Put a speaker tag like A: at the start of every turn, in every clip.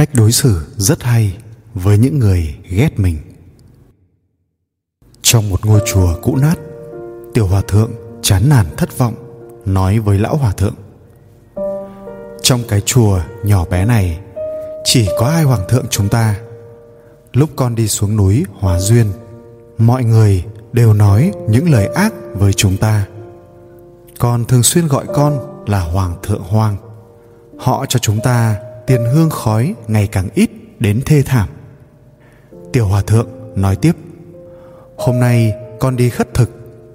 A: cách đối xử rất hay với những người ghét mình. Trong một ngôi chùa cũ nát, tiểu hòa thượng chán nản thất vọng, nói với lão hòa thượng. Trong cái chùa nhỏ bé này, chỉ có hai hoàng thượng chúng ta. Lúc con đi xuống núi hóa duyên, mọi người đều nói những lời ác với chúng ta. Con thường xuyên gọi con là hoàng thượng hoang. Họ cho chúng ta tiền hương khói ngày càng ít đến thê thảm. Tiểu hòa thượng nói tiếp, hôm nay con đi khất thực,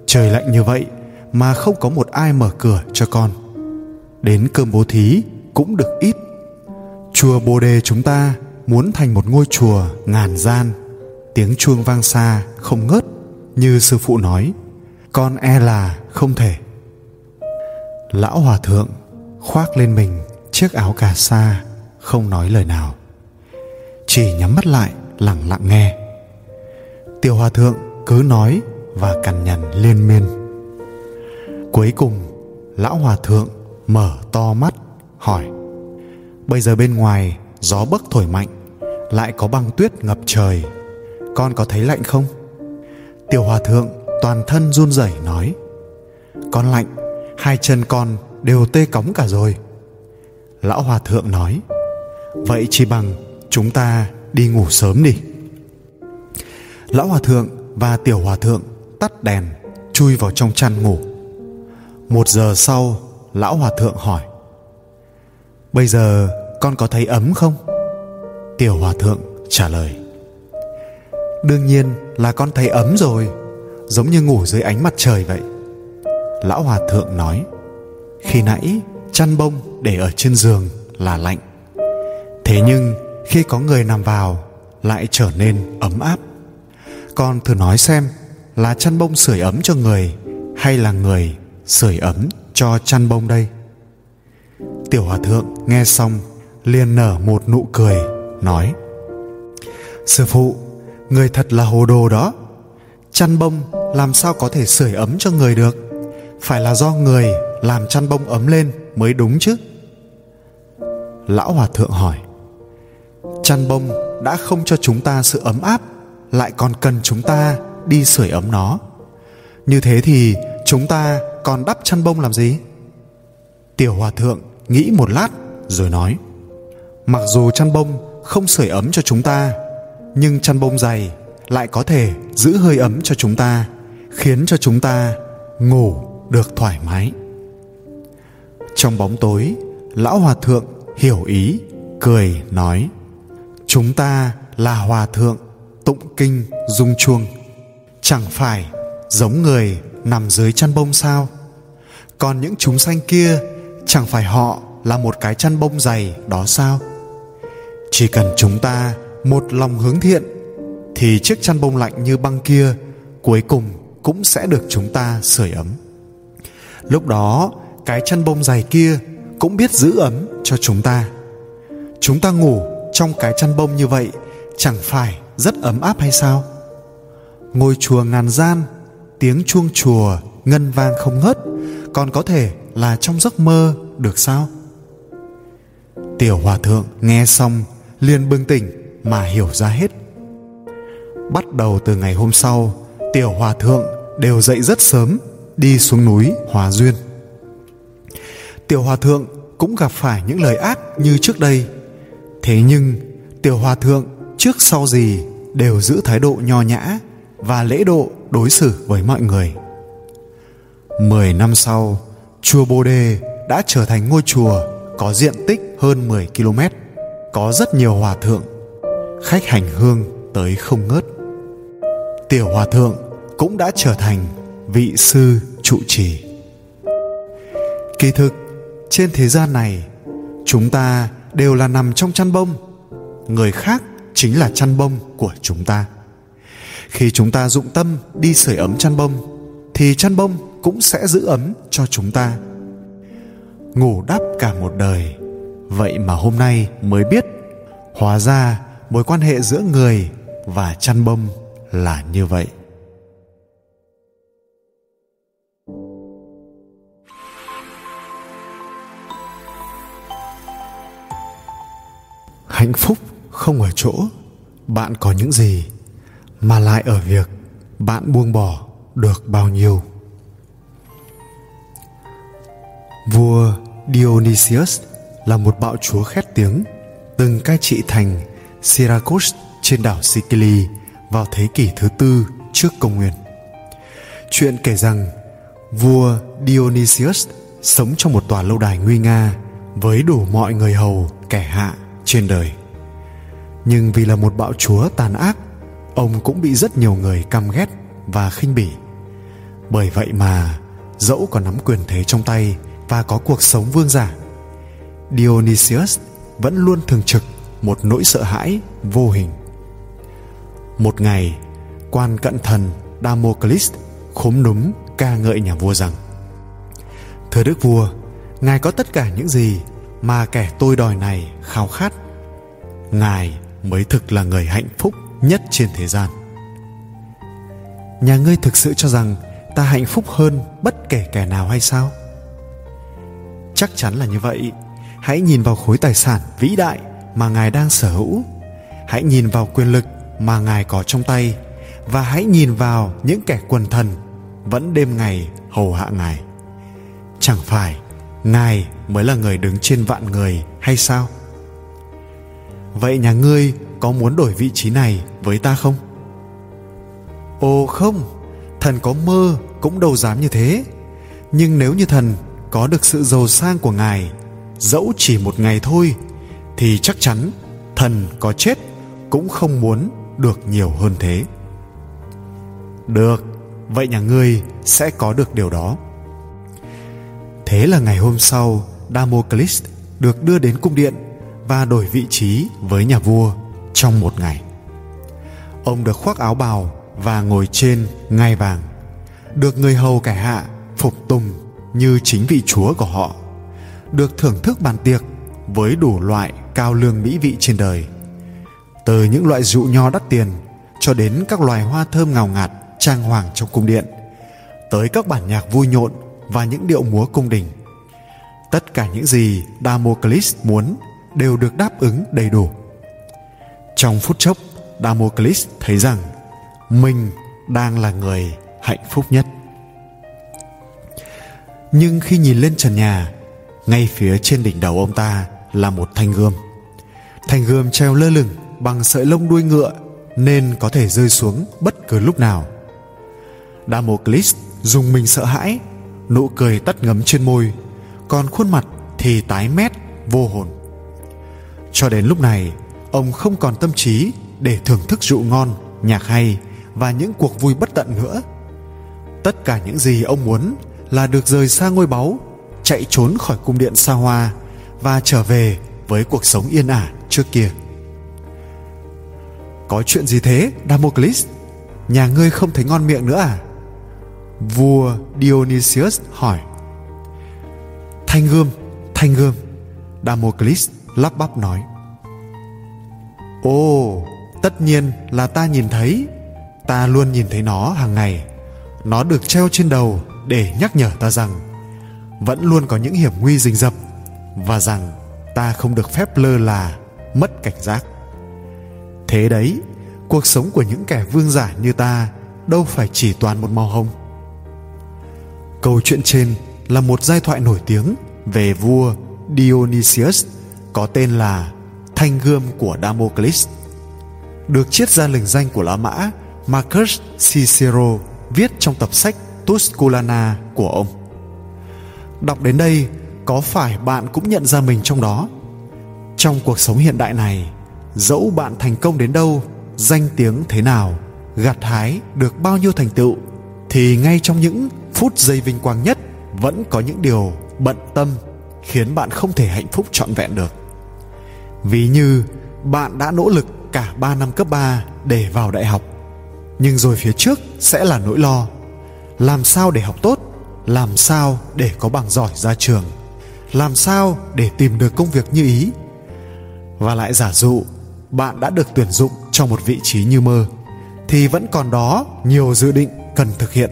A: trời lạnh như vậy mà không có một ai mở cửa cho con. Đến cơm bố thí cũng được ít. Chùa bồ đề chúng ta muốn thành một ngôi chùa ngàn gian. Tiếng chuông vang xa không ngớt như sư phụ nói, con e là không thể. Lão hòa thượng khoác lên mình chiếc áo cà sa không nói lời nào. Chỉ nhắm mắt lại, lặng lặng nghe. Tiểu hòa thượng cứ nói và cằn nhằn liên miên. Cuối cùng, lão hòa thượng mở to mắt, hỏi, bây giờ bên ngoài gió bấc thổi mạnh, lại có băng tuyết ngập trời, con có thấy lạnh không? Tiểu hòa thượng toàn thân run rẩy nói, con lạnh, hai chân con đều tê cóng cả rồi. Lão hòa thượng nói vậy chỉ bằng chúng ta đi ngủ sớm đi. Lão hòa thượng và tiểu hòa thượng tắt đèn, chui vào trong chăn ngủ. Một giờ sau, lão hòa thượng hỏi, bây giờ con có thấy ấm không? Tiểu hòa thượng trả lời, đương nhiên là con thấy ấm rồi, giống như ngủ dưới ánh mặt trời vậy. Lão hòa thượng nói, khi nãy chăn bông để ở trên giường là lạnh thế nhưng, khi có người nằm vào, lại trở nên ấm áp. Con thử nói xem, là chăn bông sưởi ấm cho người hay là người sưởi ấm cho chăn bông đây? Tiểu hòa thượng nghe xong, liền nở một nụ cười, nói, sư phụ, người thật là hồ đồ đó. Chăn bông làm sao có thể sưởi ấm cho người được? Phải là do người làm chăn bông ấm lên mới đúng chứ? Lão hòa thượng hỏi chăn bông đã không cho chúng ta sự ấm áp, lại còn cần chúng ta đi sưởi ấm nó. Như thế thì chúng ta còn đắp chăn bông làm gì? Tiểu hòa thượng nghĩ một lát rồi nói, mặc dù chăn bông không sưởi ấm cho chúng ta, nhưng chăn bông dày lại có thể giữ hơi ấm cho chúng ta, khiến cho chúng ta ngủ được thoải mái. Trong bóng tối, lão hòa thượng hiểu ý, cười, nói chúng ta là hòa thượng, tụng kinh, dung chuông. Chẳng phải giống người nằm dưới chăn bông sao? Còn những chúng sanh kia, chẳng phải họ là một cái chăn bông dày đó sao? Chỉ cần chúng ta một lòng hướng thiện, thì chiếc chăn bông lạnh như băng kia cuối cùng cũng sẽ được chúng ta sưởi ấm. Lúc đó, cái chăn bông dày kia cũng biết giữ ấm cho chúng ta. Chúng ta ngủ trong cái chăn bông như vậy, chẳng phải rất ấm áp hay sao? Ngôi chùa ngàn gian, tiếng chuông chùa ngân vang không ngớt, còn có thể là trong giấc mơ được sao? Tiểu hòa thượng nghe xong, liền bừng tỉnh mà hiểu ra hết. Bắt đầu từ ngày hôm sau, tiểu hòa thượng đều dậy rất sớm, đi xuống núi hòa duyên. Tiểu hòa thượng cũng gặp phải những lời ác như trước đây thế nhưng, tiểu hòa thượng trước sau gì đều giữ thái độ nho nhã và lễ độ đối xử với mọi người. Mười năm sau, chùa bồ đề đã trở thành ngôi chùa có diện tích hơn 10 km có rất nhiều hòa thượng, khách hành hương tới không ngớt. Tiểu hòa thượng cũng đã trở thành vị sư trụ trì. Kỳ thực, trên thế gian này, chúng ta đều là nằm trong chăn bông. Người khác chính là chăn bông của chúng ta. Khi chúng ta dụng tâm đi sưởi ấm chăn bông, thì chăn bông cũng sẽ giữ ấm cho chúng ta. Ngủ đắp cả một đời. Vậy mà hôm nay mới biết, hóa ra mối quan hệ giữa người và chăn bông là như vậy. Hạnh phúc không ở chỗ bạn có những gì, mà lại ở việc bạn buông bỏ được bao nhiêu. Vua dionysius là một bạo chúa khét tiếng, từng cai trị thành syracuse trên đảo sicily vào thế kỷ thứ tư trước công nguyên. Chuyện kể rằng vua dionysius sống trong một tòa lâu đài nguy nga với đủ mọi người hầu kẻ hạ trên đời. Nhưng vì là một bạo chúa tàn ác, ông cũng bị rất nhiều người căm ghét và khinh bỉ. Bởi vậy mà, dẫu còn nắm quyền thế trong tay và có cuộc sống vương giả, dionysius vẫn luôn thường trực một nỗi sợ hãi vô hình. Một ngày, quan cận thần damocles khốm núm ca ngợi nhà vua rằng, thưa đức vua, ngài có tất cả những gì mà kẻ tôi đòi này khao khát, ngài mới thực là người hạnh phúc nhất trên thế gian. Nhà ngươi thực sự cho rằng ta hạnh phúc hơn bất kể kẻ nào hay sao? Chắc chắn là như vậy. Hãy nhìn vào khối tài sản vĩ đại mà ngài đang sở hữu. Hãy nhìn vào quyền lực mà ngài có trong tay. Và hãy nhìn vào những kẻ quần thần vẫn đêm ngày hầu hạ ngài. Chẳng phải ngài mới là người đứng trên vạn người, hay sao? Vậy nhà ngươi có muốn đổi vị trí này với ta không? Ồ, không. Thần có mơ cũng đâu dám như thế. Nhưng nếu như thần có được sự giàu sang của ngài, dẫu chỉ một ngày thôi, thì chắc chắn thần có chết cũng không muốn được nhiều hơn thế. Được. Vậy nhà ngươi sẽ có được điều đó thế là ngày hôm sau, damocles được đưa đến cung điện và đổi vị trí với nhà vua trong một ngày. Ông được khoác áo bào và ngồi trên ngai vàng, được người hầu kẻ hạ phục tùng như chính vị chúa của họ, được thưởng thức bàn tiệc với đủ loại cao lương mỹ vị trên đời, từ những loại rượu nho đắt tiền cho đến các loài hoa thơm ngào ngạt trang hoàng trong cung điện, tới các bản nhạc vui nhộn và những điệu múa cung đình. Tất cả những gì damocles muốn đều được đáp ứng đầy đủ. Trong phút chốc, damocles thấy rằng mình đang là người hạnh phúc nhất. Nhưng khi nhìn lên trần nhà, ngay phía trên đỉnh đầu ông ta là một thanh gươm. Thanh gươm treo lơ lửng bằng sợi lông đuôi ngựa nên có thể rơi xuống bất cứ lúc nào. Damocles dùng mình sợ hãi nụ cười tắt ngấm trên môi, còn khuôn mặt thì tái mét, vô hồn. Cho đến lúc này, ông không còn tâm trí để thưởng thức rượu ngon, nhạc hay và những cuộc vui bất tận nữa. Tất cả những gì ông muốn là được rời xa ngôi báu, chạy trốn khỏi cung điện xa hoa và trở về với cuộc sống yên ả trước kia. Có chuyện gì thế, damocles? Nhà ngươi không thấy ngon miệng nữa à? Vua dionysius hỏi, thanh gươm thanh gươm, damocles lắp bắp nói, ồ, tất nhiên là ta nhìn thấy. Ta luôn nhìn thấy nó hàng ngày. Nó được treo trên đầu để nhắc nhở ta rằng vẫn luôn có những hiểm nguy rình rập và rằng ta không được phép lơ là, mất cảnh giác. Thế đấy, cuộc sống của những kẻ vương giả như ta đâu phải chỉ toàn một màu hồng câu chuyện trên là một giai thoại nổi tiếng về vua dionysius có tên là thanh gươm của damocles. Được chiết ra lừng danh của lá mã, marcus cicero viết trong tập sách tusculana của ông. Đọc đến đây, có phải bạn cũng nhận ra mình trong đó? Trong cuộc sống hiện đại này, dẫu bạn thành công đến đâu, danh tiếng thế nào, gặt hái được bao nhiêu thành tựu, thì ngay trong những phút giây vinh quang nhất vẫn có những điều bận tâm khiến bạn không thể hạnh phúc trọn vẹn được. Ví như, bạn đã nỗ lực cả 3 năm cấp 3 để vào đại học, nhưng rồi phía trước sẽ là nỗi lo. Làm sao để học tốt? Làm sao để có bằng giỏi ra trường? Làm sao để tìm được công việc như ý? Và lại giả dụ, bạn đã được tuyển dụng cho một vị trí như mơ, thì vẫn còn đó nhiều dự định cần thực hiện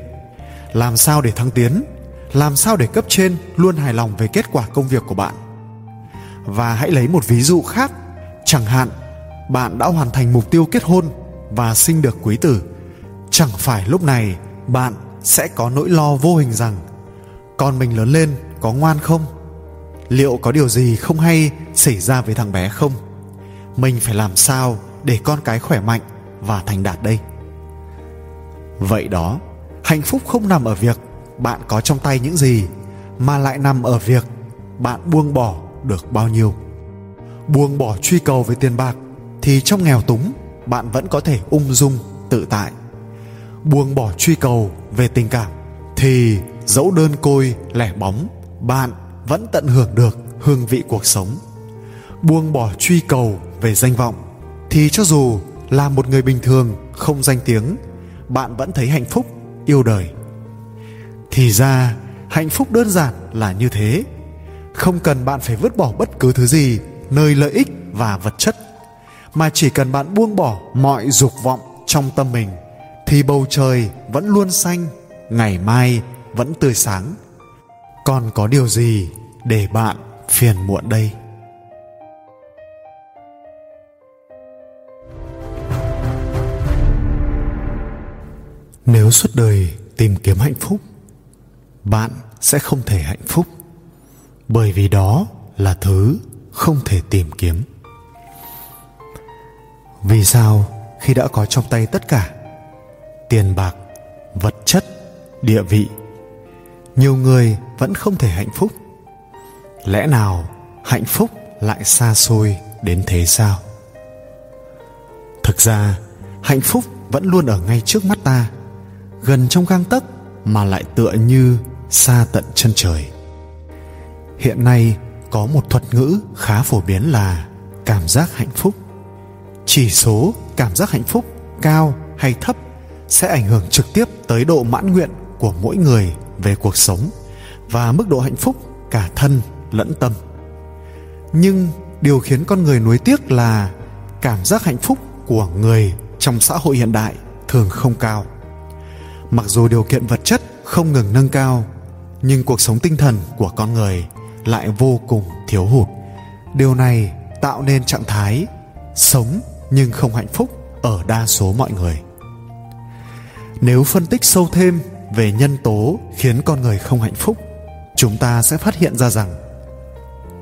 A: làm sao để thăng tiến? Làm sao để cấp trên luôn hài lòng về kết quả công việc của bạn? Và hãy lấy một ví dụ khác. Chẳng hạn, bạn đã hoàn thành mục tiêu kết hôn và sinh được quý tử. Chẳng phải lúc này bạn sẽ có nỗi lo vô hình rằng, con mình lớn lên có ngoan không? Liệu có điều gì không hay xảy ra với thằng bé không? Mình phải làm sao để con cái khỏe mạnh và thành đạt đây? Vậy đó hạnh phúc không nằm ở việc bạn có trong tay những gì, mà lại nằm ở việc bạn buông bỏ được bao nhiêu. Buông bỏ truy cầu về tiền bạc thì trong nghèo túng, bạn vẫn có thể ung dung, tự tại. Buông bỏ truy cầu về tình cảm thì dẫu đơn côi, lẻ bóng, bạn vẫn tận hưởng được hương vị cuộc sống. Buông bỏ truy cầu về danh vọng thì cho dù là một người bình thường không danh tiếng, bạn vẫn thấy hạnh phúc yêu đời. Thì ra, hạnh phúc đơn giản là như thế. Không cần bạn phải vứt bỏ bất cứ thứ gì, nơi lợi ích và vật chất, mà chỉ cần bạn buông bỏ mọi dục vọng trong tâm mình, thì bầu trời vẫn luôn xanh, ngày mai vẫn tươi sáng. Còn có điều gì để bạn phiền muộn đây? Nếu suốt đời tìm kiếm hạnh phúc, bạn sẽ không thể hạnh phúc. Bởi vì đó là thứ không thể tìm kiếm. Vì sao khi đã có trong tay tất cả, tiền bạc, vật chất, địa vị, nhiều người vẫn không thể hạnh phúc? Lẽ nào hạnh phúc lại xa xôi đến thế sao? Thực ra, hạnh phúc vẫn luôn ở ngay trước mắt ta gần trong gang tấc mà lại tựa như xa tận chân trời. Hiện nay có một thuật ngữ khá phổ biến là cảm giác hạnh phúc. Chỉ số cảm giác hạnh phúc cao hay thấp sẽ ảnh hưởng trực tiếp tới độ mãn nguyện của mỗi người về cuộc sống và mức độ hạnh phúc cả thân lẫn tâm. Nhưng điều khiến con người nuối tiếc là cảm giác hạnh phúc của người trong xã hội hiện đại thường không cao mặc dù điều kiện vật chất không ngừng nâng cao, nhưng cuộc sống tinh thần của con người lại vô cùng thiếu hụt. Điều này tạo nên trạng thái sống nhưng không hạnh phúc ở đa số mọi người. Nếu phân tích sâu thêm về nhân tố khiến con người không hạnh phúc, chúng ta sẽ phát hiện ra rằng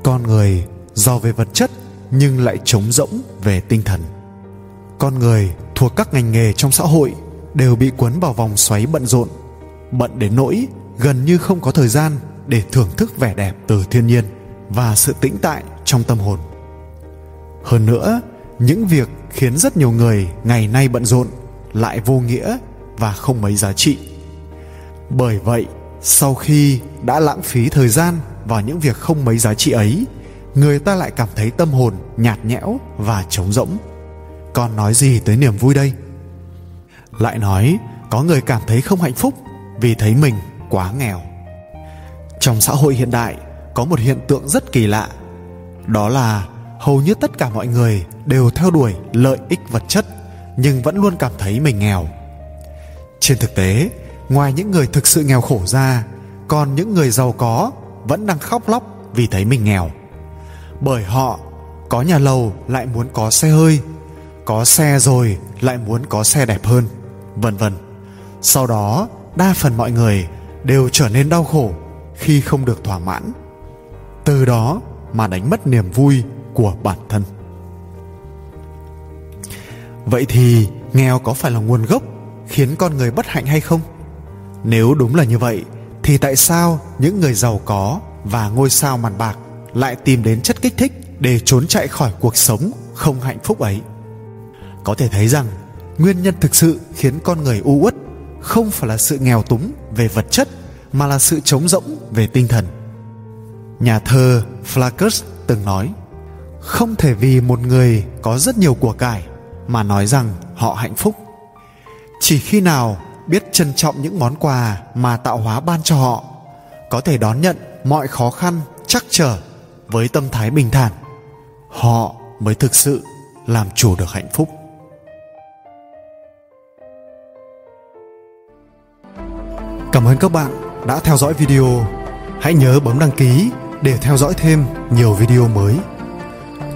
A: con người giàu về vật chất nhưng lại trống rỗng về tinh thần. Con người thuộc các ngành nghề trong xã hội đều bị cuốn vào vòng xoáy bận rộn, bận đến nỗi gần như không có thời gian để thưởng thức vẻ đẹp từ thiên nhiên và sự tĩnh tại trong tâm hồn. Hơn nữa, những việc khiến rất nhiều người ngày nay bận rộn lại vô nghĩa và không mấy giá trị. Bởi vậy, sau khi đã lãng phí thời gian vào những việc không mấy giá trị ấy, người ta lại cảm thấy tâm hồn nhạt nhẽo và trống rỗng. Còn nói gì tới niềm vui đây? Lại nói, có người cảm thấy không hạnh phúc vì thấy mình quá nghèo. Trong xã hội hiện đại, có một hiện tượng rất kỳ lạ. Đó là hầu như tất cả mọi người đều theo đuổi lợi ích vật chất, nhưng vẫn luôn cảm thấy mình nghèo. Trên thực tế, ngoài những người thực sự nghèo khổ ra, còn những người giàu có vẫn đang khóc lóc vì thấy mình nghèo. Bởi họ, có nhà lầu lại muốn có xe hơi, có xe rồi lại muốn có xe đẹp hơn vân vân. Sau đó, đa phần mọi người đều trở nên đau khổ khi không được thỏa mãn. Từ đó mà đánh mất niềm vui của bản thân. Vậy thì nghèo có phải là nguồn gốc khiến con người bất hạnh hay không? Nếu đúng là như vậy, thì tại sao những người giàu có và ngôi sao màn bạc lại tìm đến chất kích thích để trốn chạy khỏi cuộc sống không hạnh phúc ấy? Có thể thấy rằng nguyên nhân thực sự khiến con người u uất không phải là sự nghèo túng về vật chất, mà là sự trống rỗng về tinh thần. Nhà thơ flaccus từng nói, không thể vì một người có rất nhiều của cải mà nói rằng họ hạnh phúc. Chỉ khi nào biết trân trọng những món quà mà tạo hóa ban cho họ, có thể đón nhận mọi khó khăn chắc trở với tâm thái bình thản. Họ mới thực sự làm chủ được hạnh phúc. Cảm ơn các bạn đã theo dõi video. Hãy nhớ bấm đăng ký để theo dõi thêm nhiều video mới.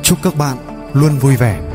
A: Chúc các bạn luôn vui vẻ.